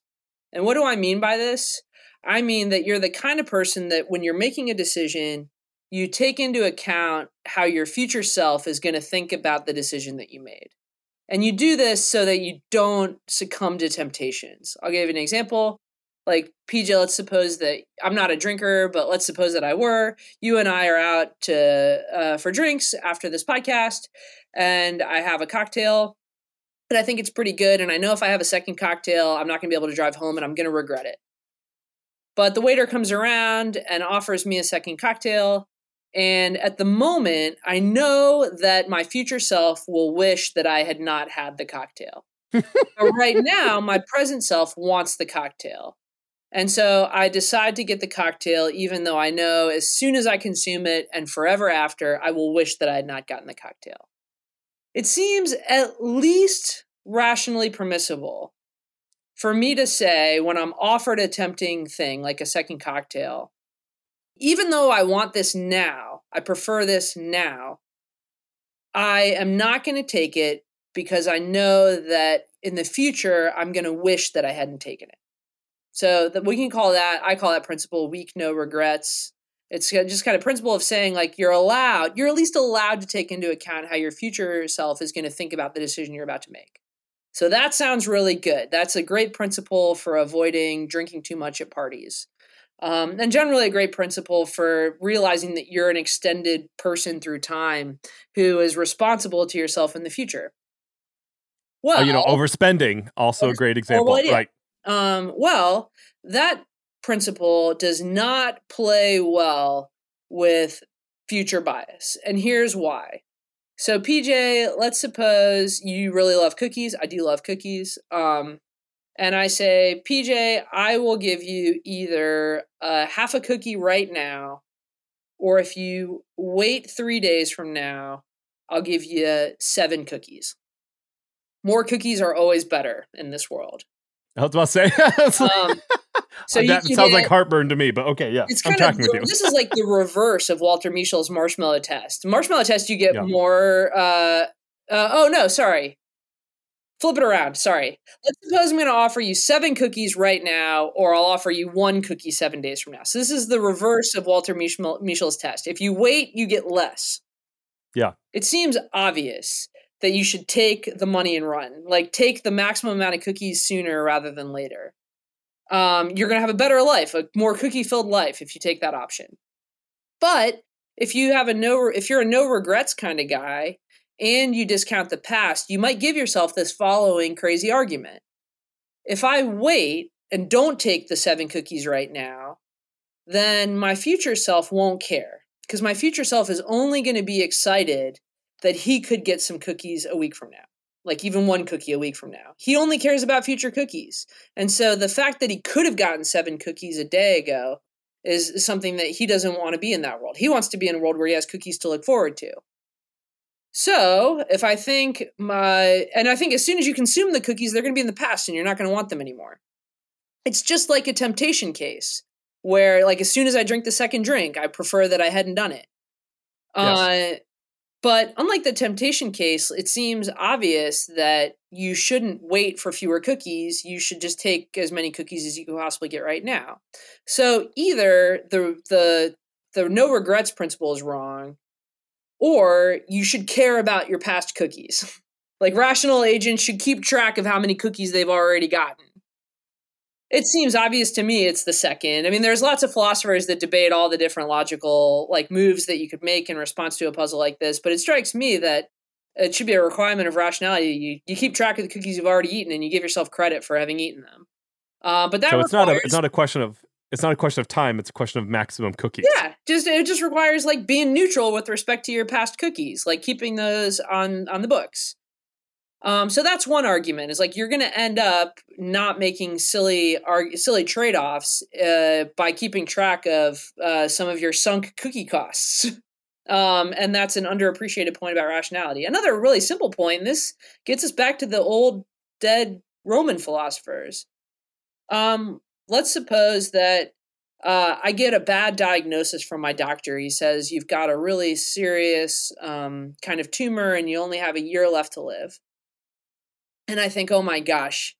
And what do I mean by this? I mean that you're the kind of person that when you're making a decision, you take into account how your future self is going to think about the decision that you made. And you do this so that you don't succumb to temptations. I'll give you an example. Like, PJ, let's suppose that I'm not a drinker, but let's suppose that I were. You and I are out to uh, for drinks after this podcast, and I have a cocktail, and I think it's pretty good. And I know if I have a second cocktail, I'm not going to be able to drive home, and I'm going to regret it. But the waiter comes around and offers me a second cocktail. And at the moment, I know that my future self will wish that I had not had the cocktail. but right now, my present self wants the cocktail. And so I decide to get the cocktail, even though I know as soon as I consume it and forever after, I will wish that I had not gotten the cocktail. It seems at least rationally permissible for me to say when I'm offered a tempting thing like a second cocktail, even though I want this now, I prefer this now, I am not going to take it because I know that in the future I'm going to wish that I hadn't taken it. So we can call that I call that principle weak no regrets. It's just kind of principle of saying like you're allowed, you're at least allowed to take into account how your future self is going to think about the decision you're about to make. So that sounds really good. That's a great principle for avoiding drinking too much at parties. Um, and generally, a great principle for realizing that you're an extended person through time who is responsible to yourself in the future. Well, Oh, you know, overspending also a great example. idea. Right. um, well, that principle does not play well with future bias. And here's why. So, PJ, let's suppose you really love cookies. I do love cookies. Um, and I say, PJ, I will give you either a half a cookie right now, or if you wait three days from now, I'll give you seven cookies. More cookies are always better in this world. I was about to say. Um, so you that sounds get- like heartburn to me, but okay, yeah. it's I'm kind of you. this is like the reverse of Walter Mischel's marshmallow test. Marshmallow test, you get Yeah. more. Uh, uh, oh no, sorry. Flip it around. Sorry. Let's suppose I'm going to offer you seven cookies right now, or I'll offer you one cookie seven days from now. So this is the reverse of Walter Mischel, Mischel's test. If you wait, you get less. Yeah. It seems obvious that you should take the money and run. Like take the maximum amount of cookies sooner rather than later. Um, you're going to have a better life, a more cookie filled life if you take that option. But if you have a no, if you're a no regrets kind of guy and you discount the past, you might give yourself this following crazy argument. If I wait and don't take the seven cookies right now, then my future self won't care because my future self is only going to be excited that he could get some cookies a week from now like even one cookie a week from now. He only cares about future cookies. And so the fact that he could have gotten seven cookies a day ago is, something that he doesn't want to be in that world. He wants to be in a world where he has cookies to look forward to. So if I think my, and I think as soon as you consume the cookies, they're going to be in the past and you're not going to want them anymore. It's just like a temptation case where, like, as soon as I drink the second drink, I prefer that I hadn't done it. Yes. Uh, But unlike the temptation case, it seems obvious that you shouldn't wait for fewer cookies. You should just take as many cookies as you can possibly get right now. So either the the the no regrets principle is wrong, or you should care about your past cookies. like rational agents should keep track of how many cookies they've already gotten. It seems obvious to me it's the second. I mean, there's lots of philosophers that debate all the different logical like moves that you could make in response to a puzzle like this, but it strikes me that it should be a requirement of rationality. You you keep track of the cookies you've already eaten, and you give yourself credit for having eaten them. Uh, but that so it's requires, not a it's not a question of it's not a question of time. It's a question of maximum cookies. Yeah, just it just requires like being neutral with respect to your past cookies, like keeping those on on the books. Um, so that's one argument is like you're going to end up not making silly arg- silly trade offs uh, by keeping track of uh, some of your sunk cookie costs. Um, and that's an underappreciated point about rationality. Another really simple point, this gets us back to the old dead Roman philosophers. Um, let's suppose that uh, I get a bad diagnosis from my doctor. He says, You've got a really serious um, kind of tumor and you only have a year left to live. And I think, oh my gosh,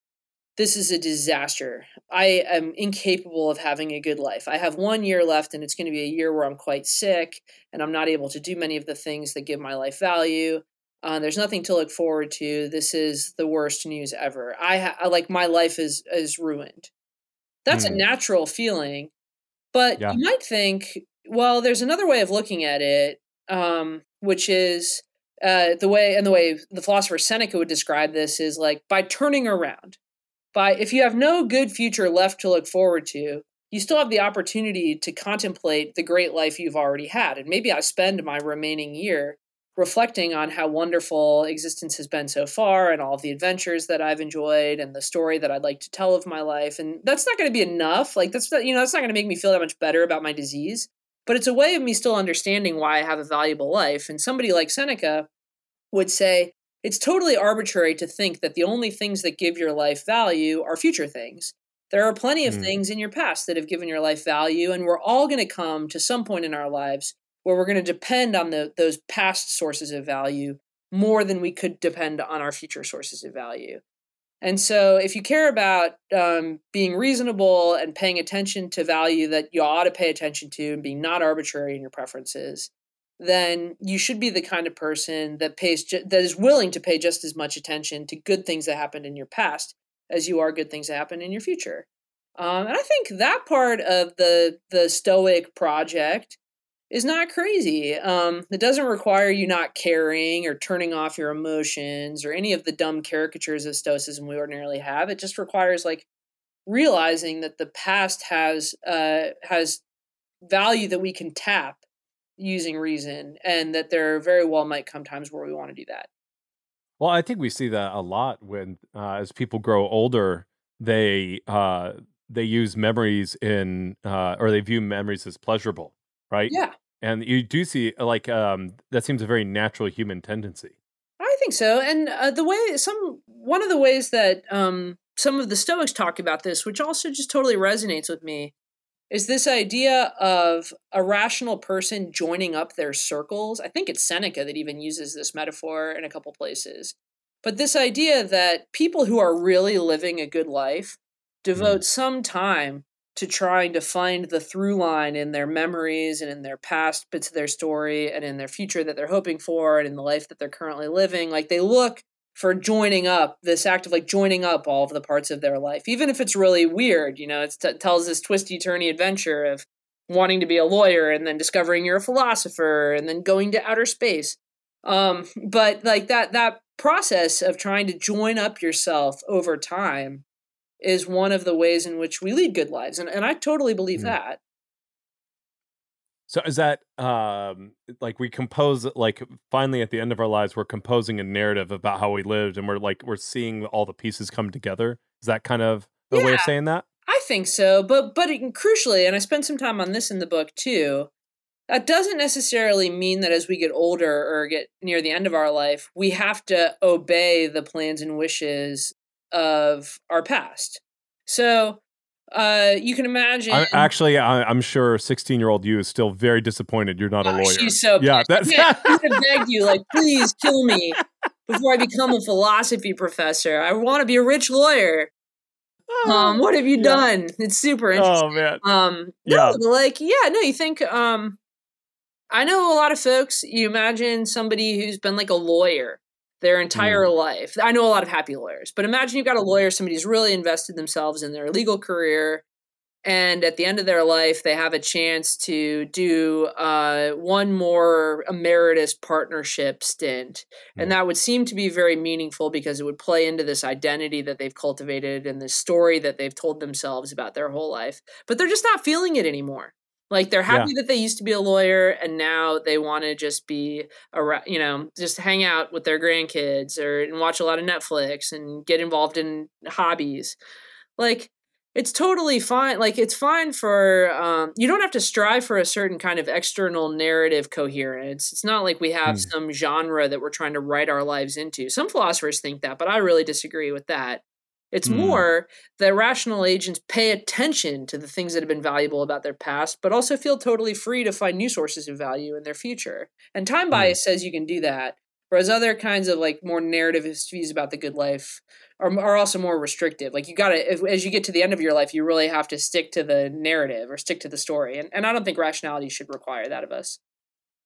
this is a disaster. I am incapable of having a good life. I have one year left, and it's going to be a year where I'm quite sick and I'm not able to do many of the things that give my life value. Uh, there's nothing to look forward to. This is the worst news ever. I, ha- I like my life is is ruined. That's mm. a natural feeling, but yeah. you might think, well, there's another way of looking at it, um, which is uh, the way and the way the philosopher Seneca would describe this is like by turning around. By if you have no good future left to look forward to, you still have the opportunity to contemplate the great life you've already had. And maybe I spend my remaining year reflecting on how wonderful existence has been so far and all of the adventures that I've enjoyed and the story that I'd like to tell of my life. And that's not going to be enough. Like that's you know, that's not going to make me feel that much better about my disease but it's a way of me still understanding why I have a valuable life. And somebody like Seneca would say, it's totally arbitrary to think that the only things that give your life value are future things. There are plenty of mm. things in your past that have given your life value, and we're all going to come to some point in our lives where we're going to depend on the, those past sources of value more than we could depend on our future sources of value. And so, if you care about um, being reasonable and paying attention to value that you ought to pay attention to and being not arbitrary in your preferences, then you should be the kind of person that pays ju- that is willing to pay just as much attention to good things that happened in your past as you are good things that happen in your future. Um, and I think that part of the the Stoic project is not crazy. Um, it doesn't require you not caring or turning off your emotions or any of the dumb caricatures of Stoicism we ordinarily have. It just requires like realizing that the past has uh, has value that we can tap using reason, and that there very well might come times where we want to do that. Well, I think we see that a lot when uh, as people grow older, they uh, they use memories in uh, or they view memories as pleasurable right? Yeah. And you do see like um that seems a very natural human tendency. I think so. And uh, the way some one of the ways that um some of the Stoics talk about this, which also just totally resonates with me, is this idea of a rational person joining up their circles. I think it's Seneca that even uses this metaphor in a couple places. But this idea that people who are really living a good life devote mm. some time to trying to find the through line in their memories and in their past bits of their story and in their future that they're hoping for and in the life that they're currently living. Like they look for joining up this act of like joining up all of the parts of their life, even if it's really weird. You know, it t- tells this twisty turny adventure of wanting to be a lawyer and then discovering you're a philosopher and then going to outer space. Um, but like that that process of trying to join up yourself over time is one of the ways in which we lead good lives and, and i totally believe mm. that. So is that um like we compose like finally at the end of our lives we're composing a narrative about how we lived and we're like we're seeing all the pieces come together? Is that kind of a yeah, way of saying that? I think so but but it, crucially and i spent some time on this in the book too that doesn't necessarily mean that as we get older or get near the end of our life we have to obey the plans and wishes of our past. So, uh, you can imagine. I, actually, I, am sure 16 year old you is still very disappointed you're not a uh, lawyer. She's so yeah. That's yeah, would have begged you like, please kill me before I become a philosophy professor. I want to be a rich lawyer. Um, what have you Yeah. done? It's super interesting. Oh man. Um, Yeah. no, like, yeah, no, you think, um, I know a lot of folks, you imagine somebody who's been like a lawyer their entire Mm. life. I know a lot of happy lawyers, but imagine you've got a lawyer, somebody who's really invested themselves in their legal career. And at the end of their life, they have a chance to do uh, one more emeritus partnership stint. Mm. And that would seem to be very meaningful because it would play into this identity that they've cultivated and this story that they've told themselves about their whole life. But they're just not feeling it anymore. Like they're happy that they used to be a lawyer and now they want to just be around, you know, just hang out with their grandkids or and watch a lot of Netflix and get involved in hobbies. Like it's totally fine. Like it's fine for um, you don't have to strive for a certain kind of external narrative coherence. It's not like we have Hmm. some genre that we're trying to write our lives into. Some philosophers think that, but I really disagree with that. It's Hmm. more that rational agents pay attention to the things that have been valuable about their past, but also feel totally free to find new sources of value in their future. And time Hmm. bias says you can do that. Whereas other kinds of like more narrativist views about the good life are, are also more restrictive. Like you gotta, as you get to the end of your life, you really have to stick to the narrative or stick to the story. And, and I don't think rationality should require that of us.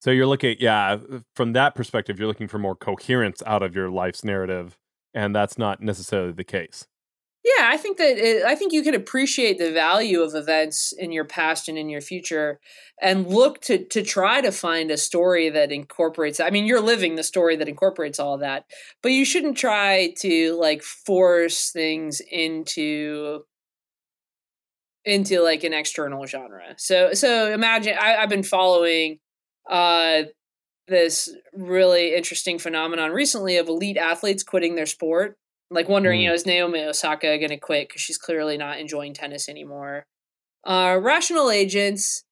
So you're looking, yeah, from that perspective, you're looking for more coherence out of your life's narrative, and that's not necessarily the case. Yeah, I think that it, I think you can appreciate the value of events in your past and in your future, and look to to try to find a story that incorporates. I mean, you're living the story that incorporates all that, but you shouldn't try to like force things into into like an external genre. So so imagine I, I've been following uh this really interesting phenomenon recently of elite athletes quitting their sport like wondering, you Mm. know, is Naomi Osaka going to quit because she's clearly not enjoying tennis anymore? Uh, rational agents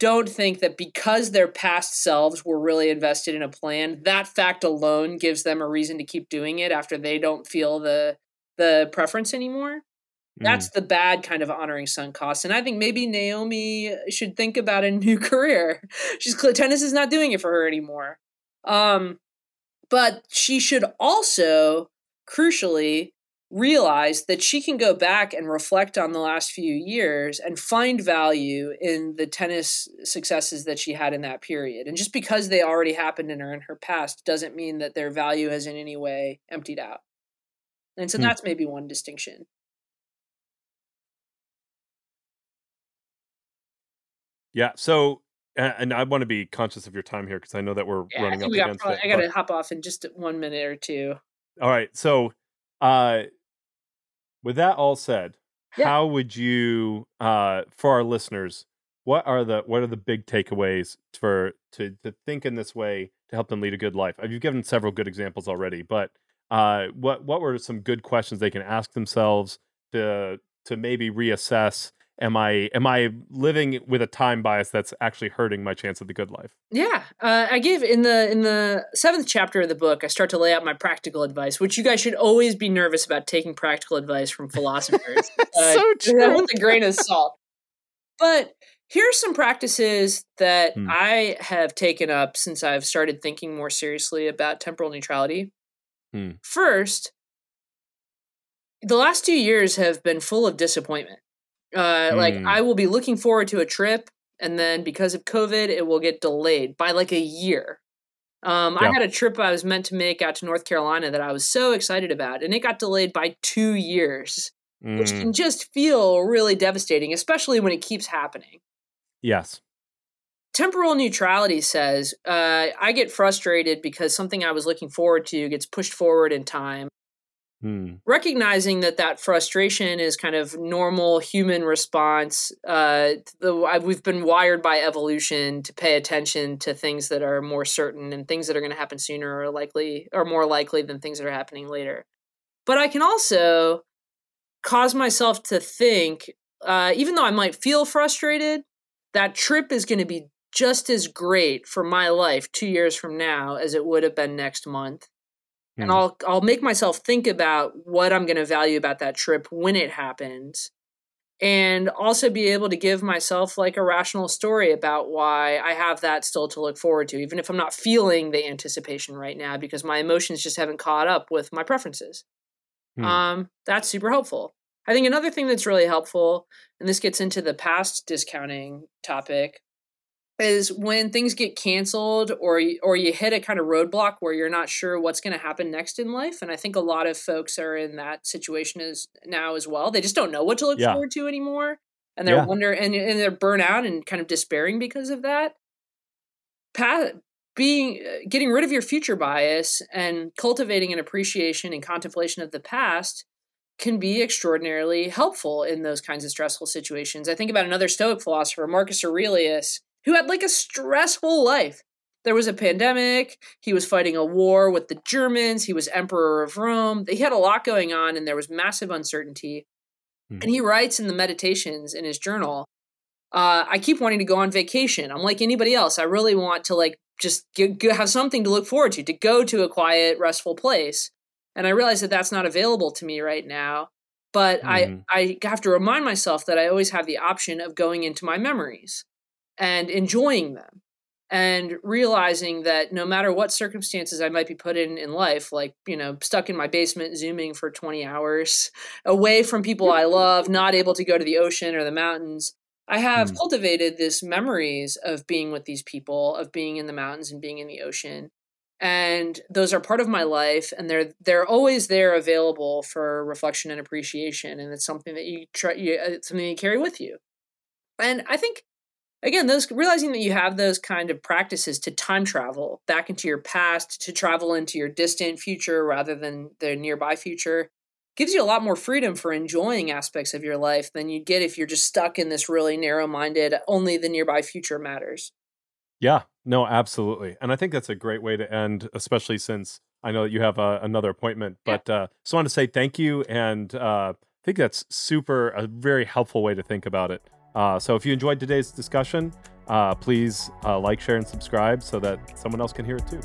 don't think that because their past selves were really invested in a plan, that fact alone gives them a reason to keep doing it after they don't feel the the preference anymore. Mm. That's the bad kind of honoring sunk costs, and I think maybe Naomi should think about a new career. She's tennis is not doing it for her anymore. Um, but she should also crucially realize that she can go back and reflect on the last few years and find value in the tennis successes that she had in that period. And just because they already happened in her in her past doesn't mean that their value has in any way emptied out. And so Hmm. that's maybe one distinction. Yeah. So, and I want to be conscious of your time here because I know that we're Yeah, running up we got against it. I got to hop off in just one minute or two. All right. So, uh, with that all said, Yeah. how would you, uh, for our listeners, what are the what are the big takeaways for to to think in this way to help them lead a good life? Uh, You've given several good examples already, but uh, what what were some good questions they can ask themselves to to maybe reassess? Am I am I living with a time bias that's actually hurting my chance of the good life? Yeah, uh, I give in the in the seventh chapter of the book. I start to lay out my practical advice, which you guys should always be nervous about taking practical advice from philosophers. Uh, so true. with a grain of salt. But here's some practices that Hmm. I have taken up since I've started thinking more seriously about temporal neutrality. Hmm. First, the last two years have been full of disappointment. Uh, Like Hmm. I will be looking forward to a trip, and then because of COVID, it will get delayed by like a year. Um, I had a trip I was meant to make out to North Carolina that I was so excited about, and it got delayed by two years which Mm, can just feel really devastating, especially when it keeps happening. yes. Temporal neutrality says uh, I get frustrated because something I was looking forward to gets pushed forward in time. Hmm. Recognizing that that frustration is kind of normal human response. Uh, the, I, we've been wired by evolution to pay attention to things that are more certain and things that are going to happen sooner or likely or more likely than things that are happening later. But I can also cause myself to think, uh, even though I might feel frustrated, that trip is going to be just as great for my life two years from now as it would have been next month. And Hmm. I'll I'll make myself think about what I'm going to value about that trip when it happens. and also be able to give myself like a rational story about why I have that still to look forward to, even if I'm not feeling the anticipation right now because my emotions just haven't caught up with my preferences. Hmm. Um, that's super helpful. I think another thing that's really helpful, and this gets into the past discounting topic, is when things get canceled or or you hit a kind of roadblock where you're not sure what's going to happen next in life and i think a lot of folks are in that situation as now as well they just don't know what to look yeah. forward to anymore and they're yeah. wonder and, and they're burnt out and kind of despairing because of that Pat, being uh, getting rid of your future bias and cultivating an appreciation and contemplation of the past can be extraordinarily helpful in those kinds of stressful situations. I think about another Stoic philosopher, Marcus Aurelius, who had like a stressful life. There was a pandemic. He was fighting a war with the Germans. He was emperor of Rome. He had a lot going on, and there was massive uncertainty. Mm. And he writes in the meditations in his journal uh, I keep wanting to go on vacation. I'm like anybody else. I really want to like just have something to look forward to, to go to a quiet, restful place. And I realize that that's not available to me right now. But mm. I, mm-hmm. I have to remind myself that I always have the option of going into my memories and enjoying them and realizing that no matter what circumstances I might be put in in life, like, you know, stuck in my basement zooming for 20 hours, away from people I love, not able to go to the ocean or the mountains, I have mm. cultivated this memories of being with these people, of being in the mountains and being in the ocean. And those are part of my life and they're they're always there available for reflection and appreciation and it's something that you try you, it's uh, something you carry with you. And I think again those realizing that you have those kind of practices to time travel back into your past to travel into your distant future rather than the nearby future gives you a lot more freedom for enjoying aspects of your life than you'd get if you're just stuck in this really narrow-minded only the nearby future matters. Yeah. No absolutely. And i think that's a great way to end especially since i know that you have uh, another appointment but yeah. uh, just want to say thank you and uh, i think that's super a very helpful way to think about it uh, so if you enjoyed today's discussion, uh, please uh, like, share, and subscribe so that someone else can hear it too.